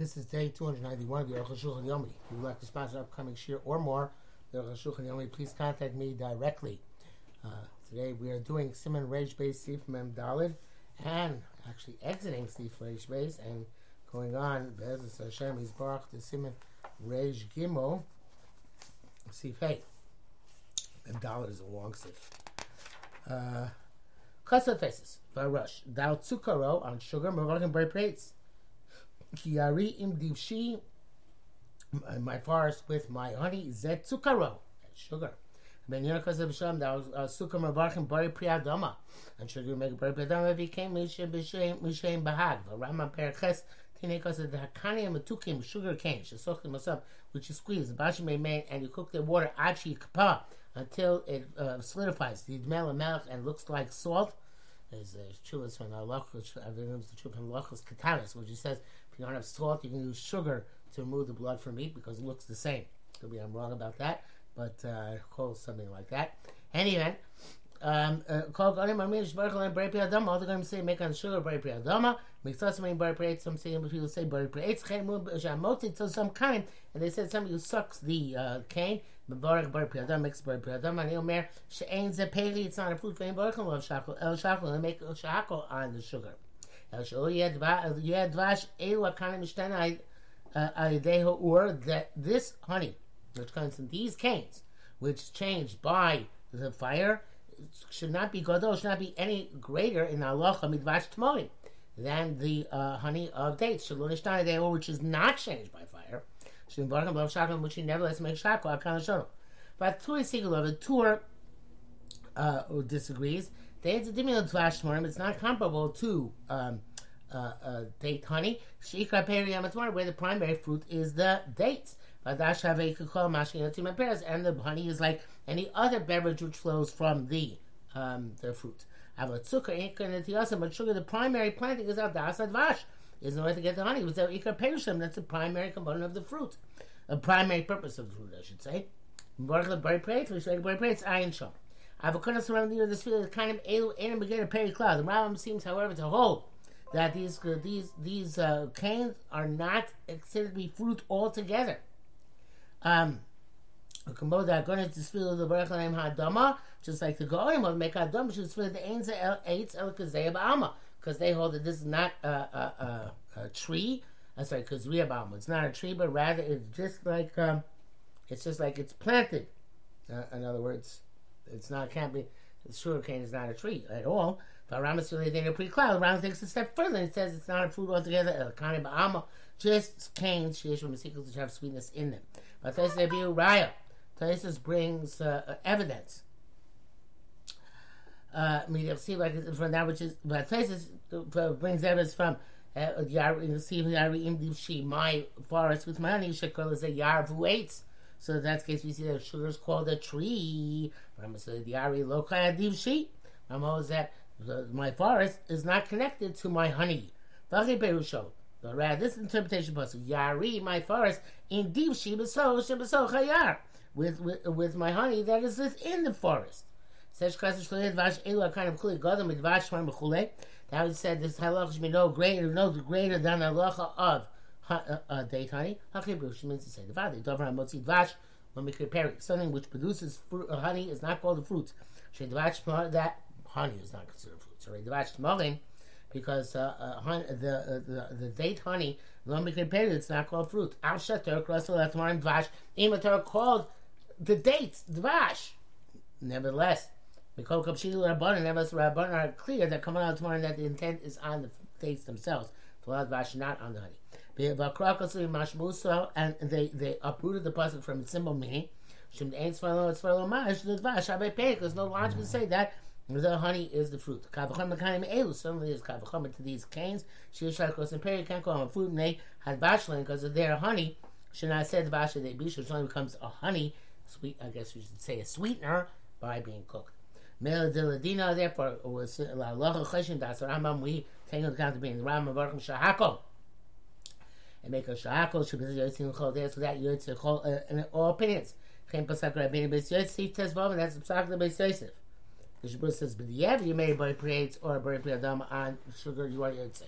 This is day 291 of the Aruch HaShulchan Yomi. If you would like to sponsor upcoming shir or more, the Aruch HaShulchan Yomi, please contact me directly. Uh, today we are doing Simon Rage Base Sif Mem Dalid and actually exiting Sif Rage Base and going on Bez Hashem Baruch to Simon Rage Gimel Sif Hey. Mem Dalid is a long Sif. Uh, Chassid faces, Varush, Thou Tsukaro on sugar, Mavakim Bread Kiari im divshi, my forest with my honey, zet sukaro, sugar. Ben Yerkas of that was uh, Sukkah Mavarchim Bari Priyadama. And should you make Bari Priyadama, became Mishem Mishem Bahag, Rama Perches, Tinekas of the Hakani and Matukim, sugar cane, Shasochim Masab, which you squeeze, Bashi make, and you cook the water, Achi Kapa, until it uh, solidifies, the Dmel Melech, and looks like salt. There's a chuvas from Lachos, I think it was the truth from Lachos Kataris, which he says if you don't have salt, you can use sugar to remove the blood from meat because it looks the same. Could be I'm wrong about that, but uh, call something like that. Anyway, um, uh, call Ganim Armin Shbarchel and Bari Adama. Ganim say make on sugar Bari Adama. Makes us mean Bari Pri Some say people say Bari Pri Eitz to some kind, and they said somebody who sucks the uh, cane. Mevarach Bari Adam makes Bari Adama. And Omer She'ain Zepeli. It's not a food for him. Baruch Love Shakol El Shakol and make Shakol on the sugar. Ur that this honey, which comes in these canes, which changed by the fire should not be gadol, should not be any greater in halacha midvash tmoim than the uh, honey of dates, shalonishtai which is not changed by fire. Which he nevertheless makes shakwa akan But Tur Sigulov, the Tur uh, disagrees. They Dimion Tvashmorim, it's not comparable to um, uh, uh, date honey. Shikra where the primary fruit is the dates. And the honey is like any other beverage which flows from the um, the fruit. But sugar, the primary planting is out das vash. Is no way to get the honey. Without ikar perishim, that's the primary component of the fruit, a primary purpose of the fruit, I should say. Iron shop. Avocados around the this field is kind of elu and begin peri cloud. The Rambam seems, however, to hold that these these these uh, canes are not considered to be fruit altogether. Um, just like the Goyim will make which is for the Ainz Eitz El Kazayab Alma, because they hold that this is not a, a, a, a tree. I'm sorry, have Alma. It's not a tree, but rather it's just like um, it's just like it's planted. Uh, in other words, it's not can't be. The sugar cane is not a tree at all. But Ramas really think a pretty cloud. Ramas takes a step further and says it's not a fruit altogether. El Kani Ba'ama, just canes, Sheish Masikos, which have sweetness in them. But Taisus Abiu Raya. Taisus brings uh, evidence. Uh, mean, you'll see like from that which is, but Taisus uh, brings evidence from uh, my forest with money. Shekol is a Yar who waits. So in that case, we see that sugar is called a tree. Remember, so the Yari Lokaya Divshi. Remember, that the, my forest is not connected to my honey. But rather, this interpretation was Yari, my forest, in deep Shibaso, Shibaso Chayar, with, with, with my honey that is within the forest. Says Krasish Chulei Dvash Elu kind of Chulei Godam Dvash Shmar Mechulei. That would said this halacha should be no greater, no greater than halacha of date honey. Hakibru, she means to say the when we compare something which produces fruit, uh, honey is not called a fruit. That honey is not considered fruit. So because uh, uh, the, uh, the the date honey, it's not called fruit. Al shater krasel atmarim dvash, imatar called the dates dvash. Nevertheless, rabbanon, nevertheless rabbanon are clear that coming out tomorrow that the intent is on the dates themselves. Not on the honey. And they they uprooted the pasuk from its symbol meaning. There's no logic to say that the honey is the fruit. Kavacham mekanim elu. Certainly is kavacham to these canes. Shir shakos and peri can't call them. And they had bashlin because of their honey. Should say the bashlin they bishu. only becomes a honey sweet. I guess we should say a sweetener by being cooked. Mela diladina. Therefore, was uh, la locha cheshin das Rambam. We take into account being the Rambam baruch shahako. And make a should be yotzin chol so that yotzin chol uh, in all opinions. Chem pasak rabbeinu b'is yotzin tezvav and that's the pasak the b'is yosef. The Shabbos says, "But you may buy creates or buy adam on sugar you are yotze."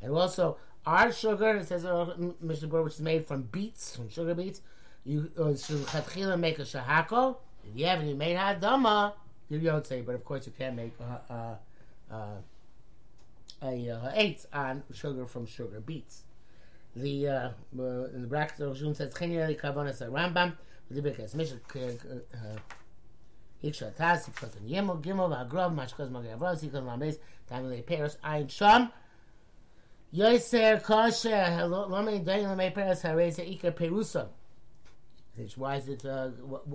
And also, our sugar, it says uh, Mishnah Berurah, which is made from beets, from sugar beets, you uh, should chatchila make a shahako. If you haven't made hadama, you don't say, but of course you can't make uh, uh, uh, a uh, eight on sugar from sugar beets. The uh, uh, in the bracket of Shun says Chenyeli Kavanas Rambam the Bikas Mishnah Iksha Tas Patan Yemo Gimel Vagrov Mashkos Magavros Ikon Lames Tamile Paris Ein Sham Yoser Kosher Lomei Dain Lomei Paris Hareza Ika Perusa why is it uh,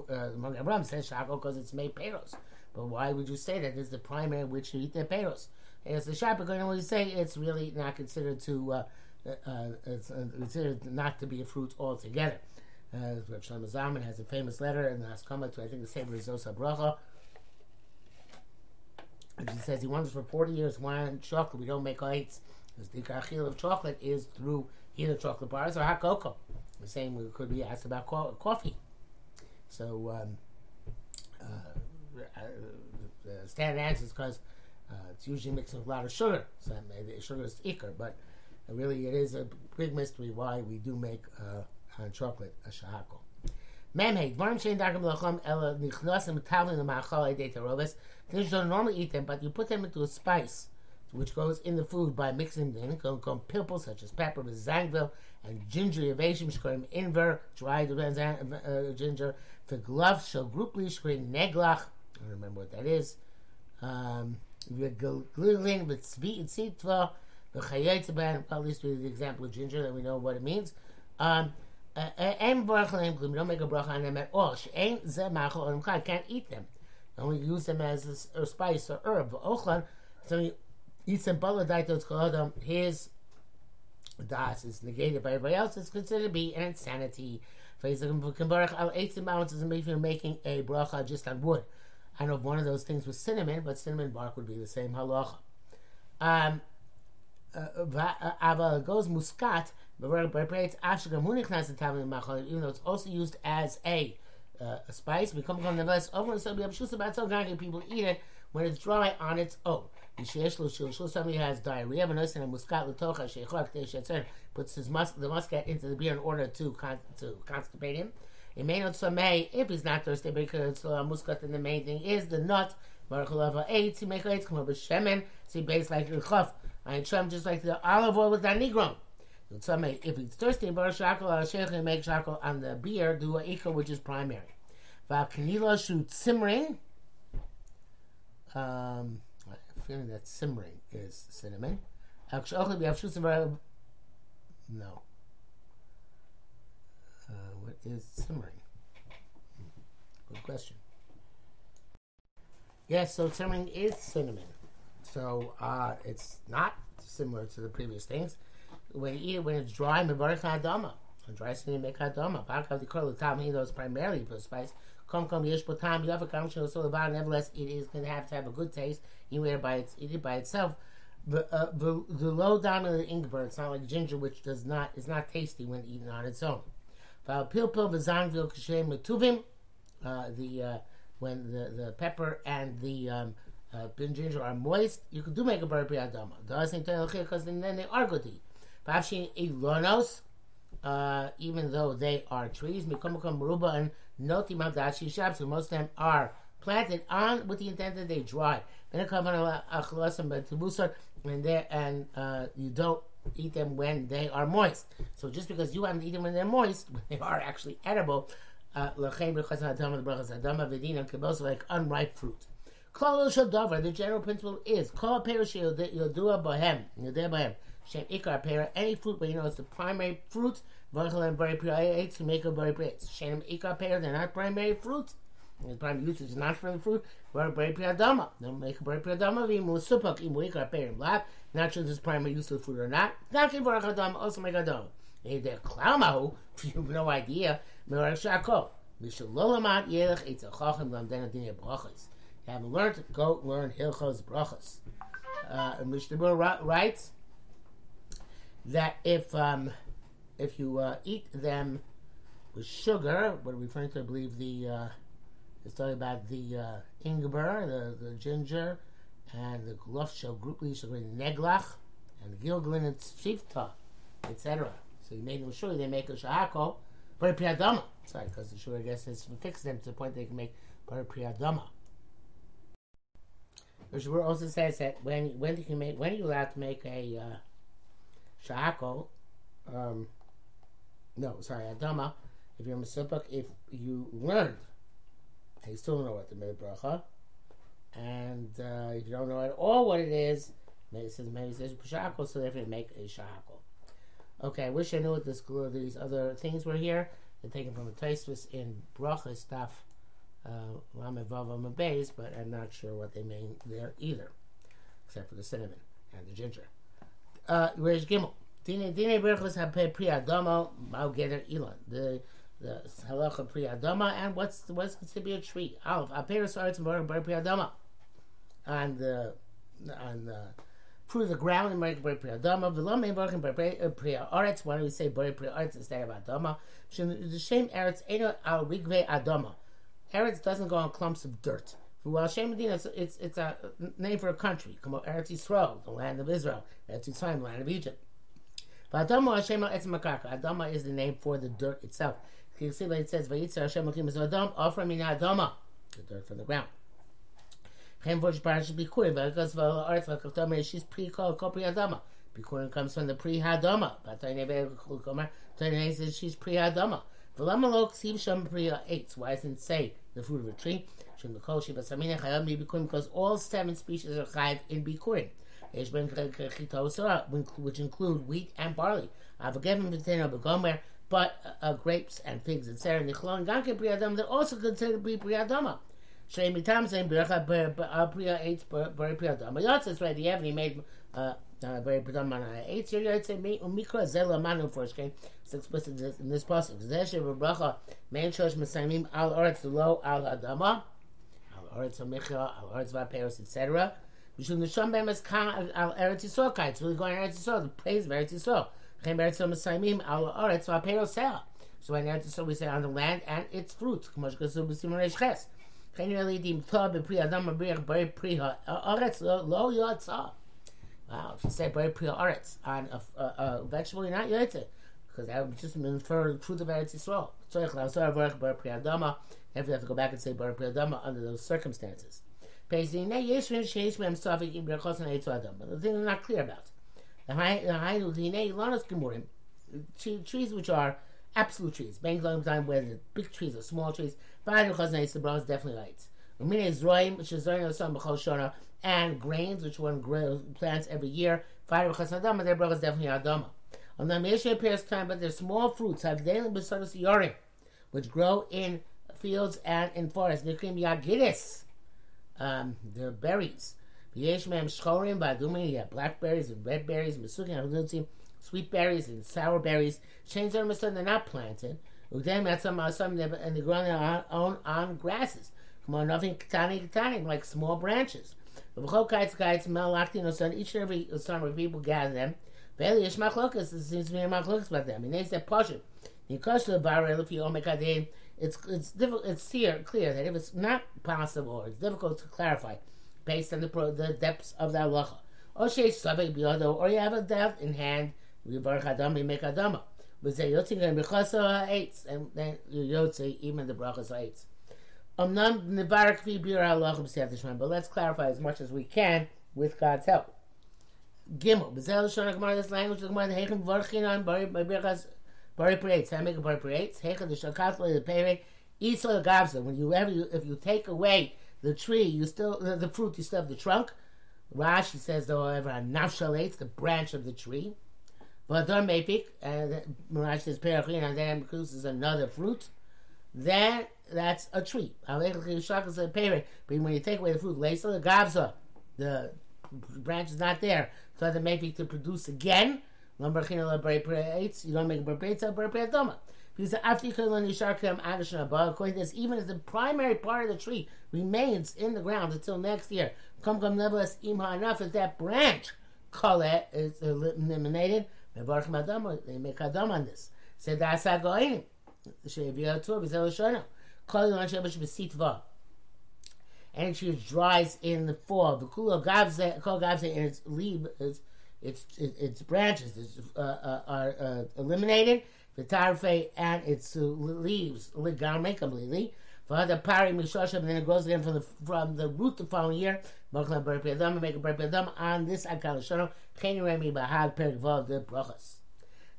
uh, says Shako because it's made peros. But why would you say that? This is the primary which you eat the peros. And it's the Shako going to say it's really not considered to uh, uh, it's uh, considered not to be a fruit altogether. Uh, Reb Shlomo Zalman has a famous letter in the Haskama to I think the Sefer Zosa Bracha. And he says he wants for 40 years and chocolate. We don't make eights. Because the kachil of chocolate is through either chocolate bars or hot cocoa. The same could be asked about co- coffee. So um, uh, uh, the standard answer is because uh, it's usually mixed with a lot of sugar. So the sugar is ikr, but really it is a big mystery why we do make uh, on chocolate a shahako. Memhe, dvarim shein dargam lacham ela nichnasim tavlin ma'achal edei tarobes. Things you don't normally eat them, but you put them into a spice which goes in the food by mixing them in, come such as pepper with zangvil and ginger yavashim shkorim inver, dried uh, ginger, the glove shall grouply shkorim neglach, I don't remember what that is, um, glugling with sweet sitva, the at least with the example of ginger that we know what it means. Um, and we don't make a bracha on them at all. Zemachol or can't eat them. Only use them as a, spice or herb. Ochlan, so he eats them bala his das is negated by everybody else. It's considered to be an insanity. make you making a bracha just on wood. I know one of those things was cinnamon, but cinnamon bark would be the same halacha. Um, אבל goes muscat, even though it's also used as a, uh, a spice, become nevertheless over so people eat it when it's dry on its own. Somebody has diarrhea, but noticing a muscat letocha sheichak puts his mus- the muscat into the beer in order to con- to constipate him. It may not may if he's not thirsty because uh, muscat and the main thing is the nut. Baruch eight, he make eight come up with shemen. See, base like your I trim just like the olive oil with that negro. If it's thirsty, bar shakal al sheikhim make shakal on the beer, do a ikha which is primary. Vakanila shoot simmering. Um, I'm feeling that simmering is cinnamon. No. Uh, what is simmering? Good question. Yes, so simmering is cinnamon. So uh, it's not similar to the previous things. When you eat it when it's dry, mevarich hadama. On dry skin, you make hadama. Bakav the curl tam he knows primarily for spice. Come come yesh potam yafa kam shel so Nevertheless, it is going to have to have a good taste. You eat it by its eat it by itself. The, uh, the the low dominant ingber, it's not like ginger, which does not is not tasty when eaten on its own. Uh, the uh, when the, the pepper and the um, bin ginger are moist, you can do make a bar adama. Because then they are good to eat. Pavshin ilonos, uh, even though they are trees, mikomakom ruba and noti madashi shabs, so most of them are planted on with the intent that they dry. And they and uh, you don't eat them when they are moist. So just because you haven't eaten them when they're moist, when they are actually edible, uh, like unripe fruit. Kol Shadavar, the general principle is Kol Perishil Yodua Bohem, Yodea Bohem, Shem Ikar Pera, any fruit but you know it's the primary fruit, Vachal and Bari Priya to make a Bari Priya. Shem Ikar Pera, they're not primary fruit. The primary use is not for the fruit, Bari Priya Dama. They'll make a Bari Priya Dama, Vimu Supak, Imu Ikar Pera, Lab, not sure this is primary use of the fruit or not. Not Kim Baruch Adam, also make a Dama. They're Klaumahu, if you have no idea, Merak Shako. Mishalolamad Yelech, it's a Chacham, Lamdena Dinya Brachas you haven't learned, go learn Hilchos Brachas. Uh, Mishnah writes that if um, if you uh, eat them with sugar, what are we referring to? I believe the uh, it's talking about the uh, ingber, the, the ginger, and the glufsho group sugar neglach, and the gilglin and tzifta. etc. So you made them sugar, they make a shahako, but a priyadama. Sorry, because the sugar, I guess has fixed them to the point they can make but a priyadama. The Shur also says that when when you make when you're allowed to make a uh, um, no, sorry, adama. If you're a if you learned, you still don't know what the bracha, and uh, if you don't know at all what it is, it says maybe says shahako, so therefore make a shahako. Okay, I wish I knew what this these other things were here. They're taken from a Taisvis in bracha stuff uh, Beis, but I'm not sure what they mean there either, except for the cinnamon and the ginger. Uh, where's Gimel? Dine Dine Berchus have Pri Adama Maugeter Ilan. The the halacha Pri Adama and what's what's to be a tree? Aleph Aperis Arts Bar Pri Adama. On the on the through the ground and make Pri Adama. V'lo Mein Baruch Pri Arts. Why do we say Pri Arts instead of Adama? The same Eretz Eno Al Rigve Adama. Eretz doesn't go on clumps of dirt. It's, it's, it's, a name for a country. Come on, Eretz Yisrael, the land of Israel. Eretz Yisrael, the land of Egypt. Adama Adama is the name for the dirt itself. You see, like it says, "Vayitzer Hashem Elohim is Adam, offer me Adama, the dirt from the ground." She's pre Adama. Bikurim comes from the pre Hadama. But says she's pre Hadama. Why doesn't it say the fruit of a tree? Because all seven species are chayiv in Bikurim which include wheat and barley. But uh, grapes and figs, etc. They're also considered to be priyadama. Shrei mitam saying beracha priya eitz bari priyadama. Right. Haven't made uh, It's explicit in this passage. Zeshe beracha man shosh mesaimim al oretz al adama al oretz al oretz vaperos etc. Mishum nisham bem es. It's really going Eretz Yisrael. The praise of Eretz Yisrael. Chem al Eretz v'apero seah. So in Eretz Yisrael we say on the land and its fruit. K'mosh k'su b'simon reish ches. Chen yeli dim to b'pri adam b'riach lo yotzah. You say b'ri pri ha'aretz on a, a, a vegetable, you're not yotzah. Because that would just infer the truth of Eretz Yisrael. If you have to go back and say b'ri pri adama under those circumstances. The thing is not clear about. The trees which are absolute trees. Bangs long time where the big trees or small trees. Definitely lights. And grains, which one grows plants every year. Their brother is definitely adama. On the Meshe appears time, but they're small fruits, have daily besodus yorim, which grow in fields and in forests. Nikrim yagidis um, the berries. V'yesh mehem shchorim v'adumim. You have blackberries and red berries, mesukim halutzim, sweet berries and sour berries. Chains are they're not planted. Udem at some some and they grow on, on on grasses. Come on, nothing tiny tiny like small branches. Each and every summer people gather them. V'eli yesh machlokas. Seems to be a machlokas about them. And they said adin it's it's. It's clear clear that if it's not possible or it's difficult to clarify based on the the depths of the halacha, or or you have a doubt in hand, you make adama. But say yotzing and bechasa eitz, and then you yotze even the brachas eitz. But let's clarify as much as we can with God's help. Gimel, b'zel shon gemara this language the gemara heichen varchin on bari b'berachas Bari parades. How make a. Isla gavza. When you ever if you take away the tree, you still the, the, fruit. You still have the trunk. Rashi says though, however, a nafshalates the branch of the tree. But don't mepik. And Rashi says perachin and then produces another fruit. Then that's a tree. But when you take away the fruit, the gavza, the branch is not there. So the mepik to produce again you don't make a berpeitoma. Because according to this, even if the primary part of the tree remains in the ground until next year, come come nevertheless imha enough that that branch kale is eliminated. They make adam on this. Said that's a goyim. And she dries in the fall. The kula gavze, kol gavze, and its leaves, is its its branches uh, uh, are uh, eliminated. The tarfe and its leaves ligame completely. For the pari mishashim, and then it grows again from the from the root the following year. Mokla ber piyadam, make a ber piyadam on this akal shono. Chen remi bahad perik vav the brachas.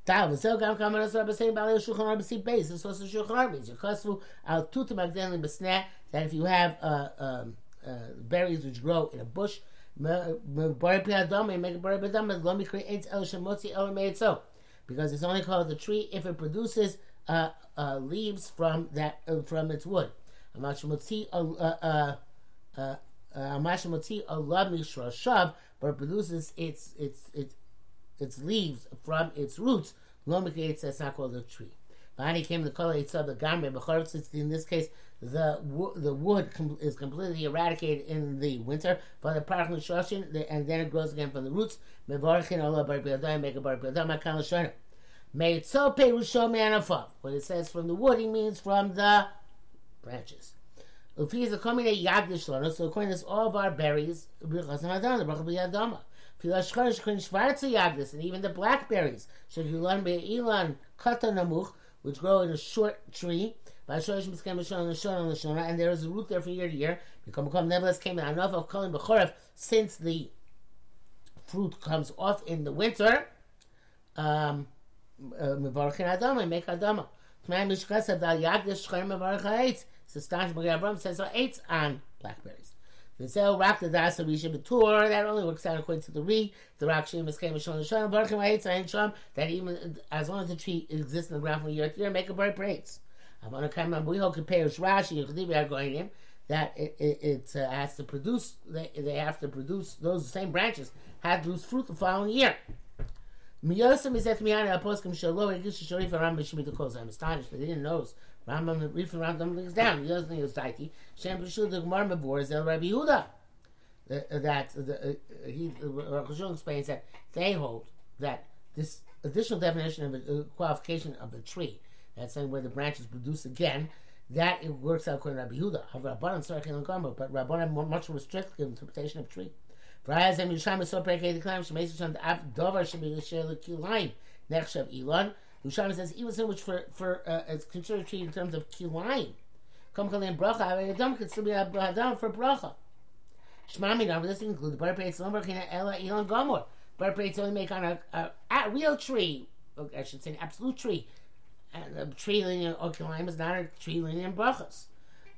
Tav v'zel gam kam anas rabbi saying bali shulchan rabbi si. This was the shulchan rabbi. Yakasu al tutim agdeli besneh. That if you have uh, um, uh, berries which grow in a bush, because it's only called a tree if it produces uh, uh, leaves from that uh, from its wood. But it produces its its its its leaves from its roots. That's not called a tree. Bani came the color of the garment. In this case, the the wood com- is completely eradicated in the winter. For the shoshin, and then it grows again from the roots. Mevarchin Allah bar biyadai make a bar biyadai makal shana. May it so pay rusho manafav. When it says from the wood, he means from the branches. Ufi is a coming a yagdish. So according to all of our berries, birchas hamadan, the biyadama. Filashkarish kun yagdis, and even the blackberries. Should learn be ilan kata namuch, which grow in a short tree and there is a root there from year to year. Nevertheless, came enough of calling b'chorev since the fruit comes off in the winter. Um, uh, Mevarchin adama, make adama. Tmei mishkas adal yagdish shchem mevarch ha'etz. So Stash Magia Abram says so eight on blackberries. The rock the das of Risha Betur, that only works out according to the Re. The is came Shon Shon, Barchim Ha'etz Shom, that even as long as the tree exists in the ground from year to year, make a bird praise. Avon Kaimam we hold compares Rashi and Chadivi are going in that it, it, it uh, has to produce they, they have to produce those same branches have to produce fruit the following year. I'm astonished they didn't know. Rambam Rif Rambam things down. He doesn't is Taiti. Shem Peshul the Gemara Mavor is El Rabbi Yehuda. That the, uh, he Rosh explains that they hold that this additional definition of a, uh, qualification of a tree that's saying where the branches produce again, that it works out according to Rabbi Yehuda. Rabbanan Sarkin and Gamba, but Rabbanan much restrictive interpretation of tree. V'rayaz em Yisham is so prekei the Yisham the av dover should be l'sher l'kilayim nechshav ilan. Yisham says even so for for uh, it's considered tree in terms of kilayim. Come kalim bracha, Adam could still be a Adam for bracha. Shmami now this includes bar peitz lumber kina ela ilan gomor. Bar peitz only make on a, a, a real tree. I should say an absolute tree and the tree linear Okilim is not a tree linear brachas.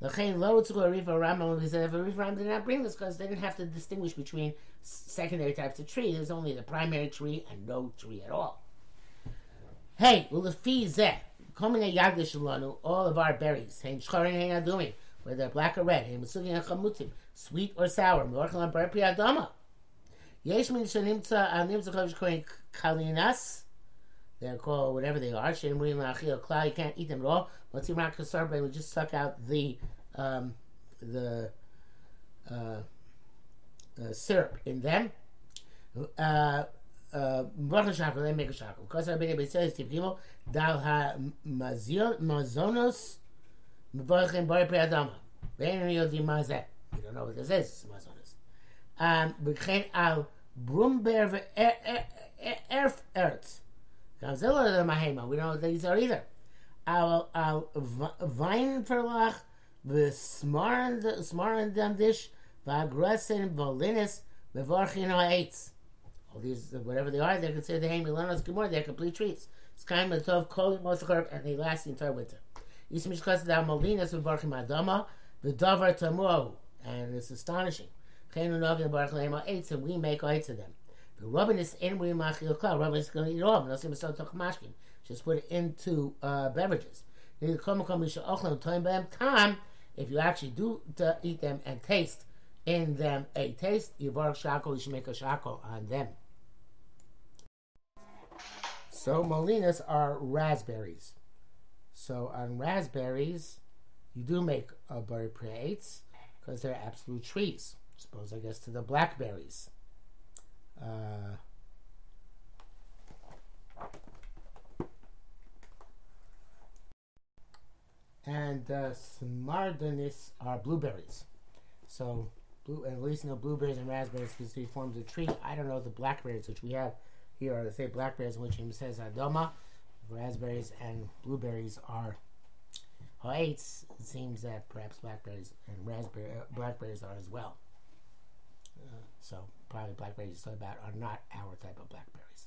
The chain low to a river Rambam he said if a river Rambam did not bring this because they didn't have to distinguish between secondary types of tree. There's only the primary tree and no tree at all. Hey, ulefi zeh, komine yagdish lanu, all of our berries, hein shcharin hein adumi, whether they're black or red, hein musugi and chamutim, sweet or sour, morchalam bar pri adama. Yesh min shenimtza animtza chavish koin kalinas, they're called whatever they are. Shem Kla. You can't eat them at all. What's Irak Kasarbe would just suck out the um, the uh, uh, syrup in them. Uh, uh, they make a I've been says to people, Dal ha mazonos mevarchim bari pre adama. Vein yodi mazeh. You don't know what this is. Mazonos. B'chein al brumber ve'erf eretz. Godzilla the Mahema. We don't know what these are either. Al al Weinverlag, the Smarendam dish, Vagresen Volinis, Mevarchin Ha'etz. All these, whatever they are, they're considered the Hamilanos Gemor, they're complete treats. It's kind of Tov, Kol, Mosakarv, and they last the entire winter. Yismish Kasad Molinas, Mevarchim Adama, the Davar Tamuahu, and it's astonishing. Chenu Novim Barchem Ha'etz, and we make eight of them. The rubbing is in we machil klar. Rubbing is going to eat all. Not going to start talking mashkin. Just put it into uh, beverages. Time if you actually do to eat them and taste in them a taste, you bar you should make a shako on them. So molinas are raspberries. So on raspberries, you do make a berry prates because they're absolute trees. Suppose I guess to the blackberries. Uh, and uh, are blueberries. So blue, at least know blueberries and raspberries because they forms a tree. I don't know the blackberries which we have here are the same blackberries, which he says adoma. Raspberries and blueberries are ha'etz. It seems that perhaps blackberries and raspberry uh, blackberries are as well. Uh, so probably blackberries you about are not our type of blackberries.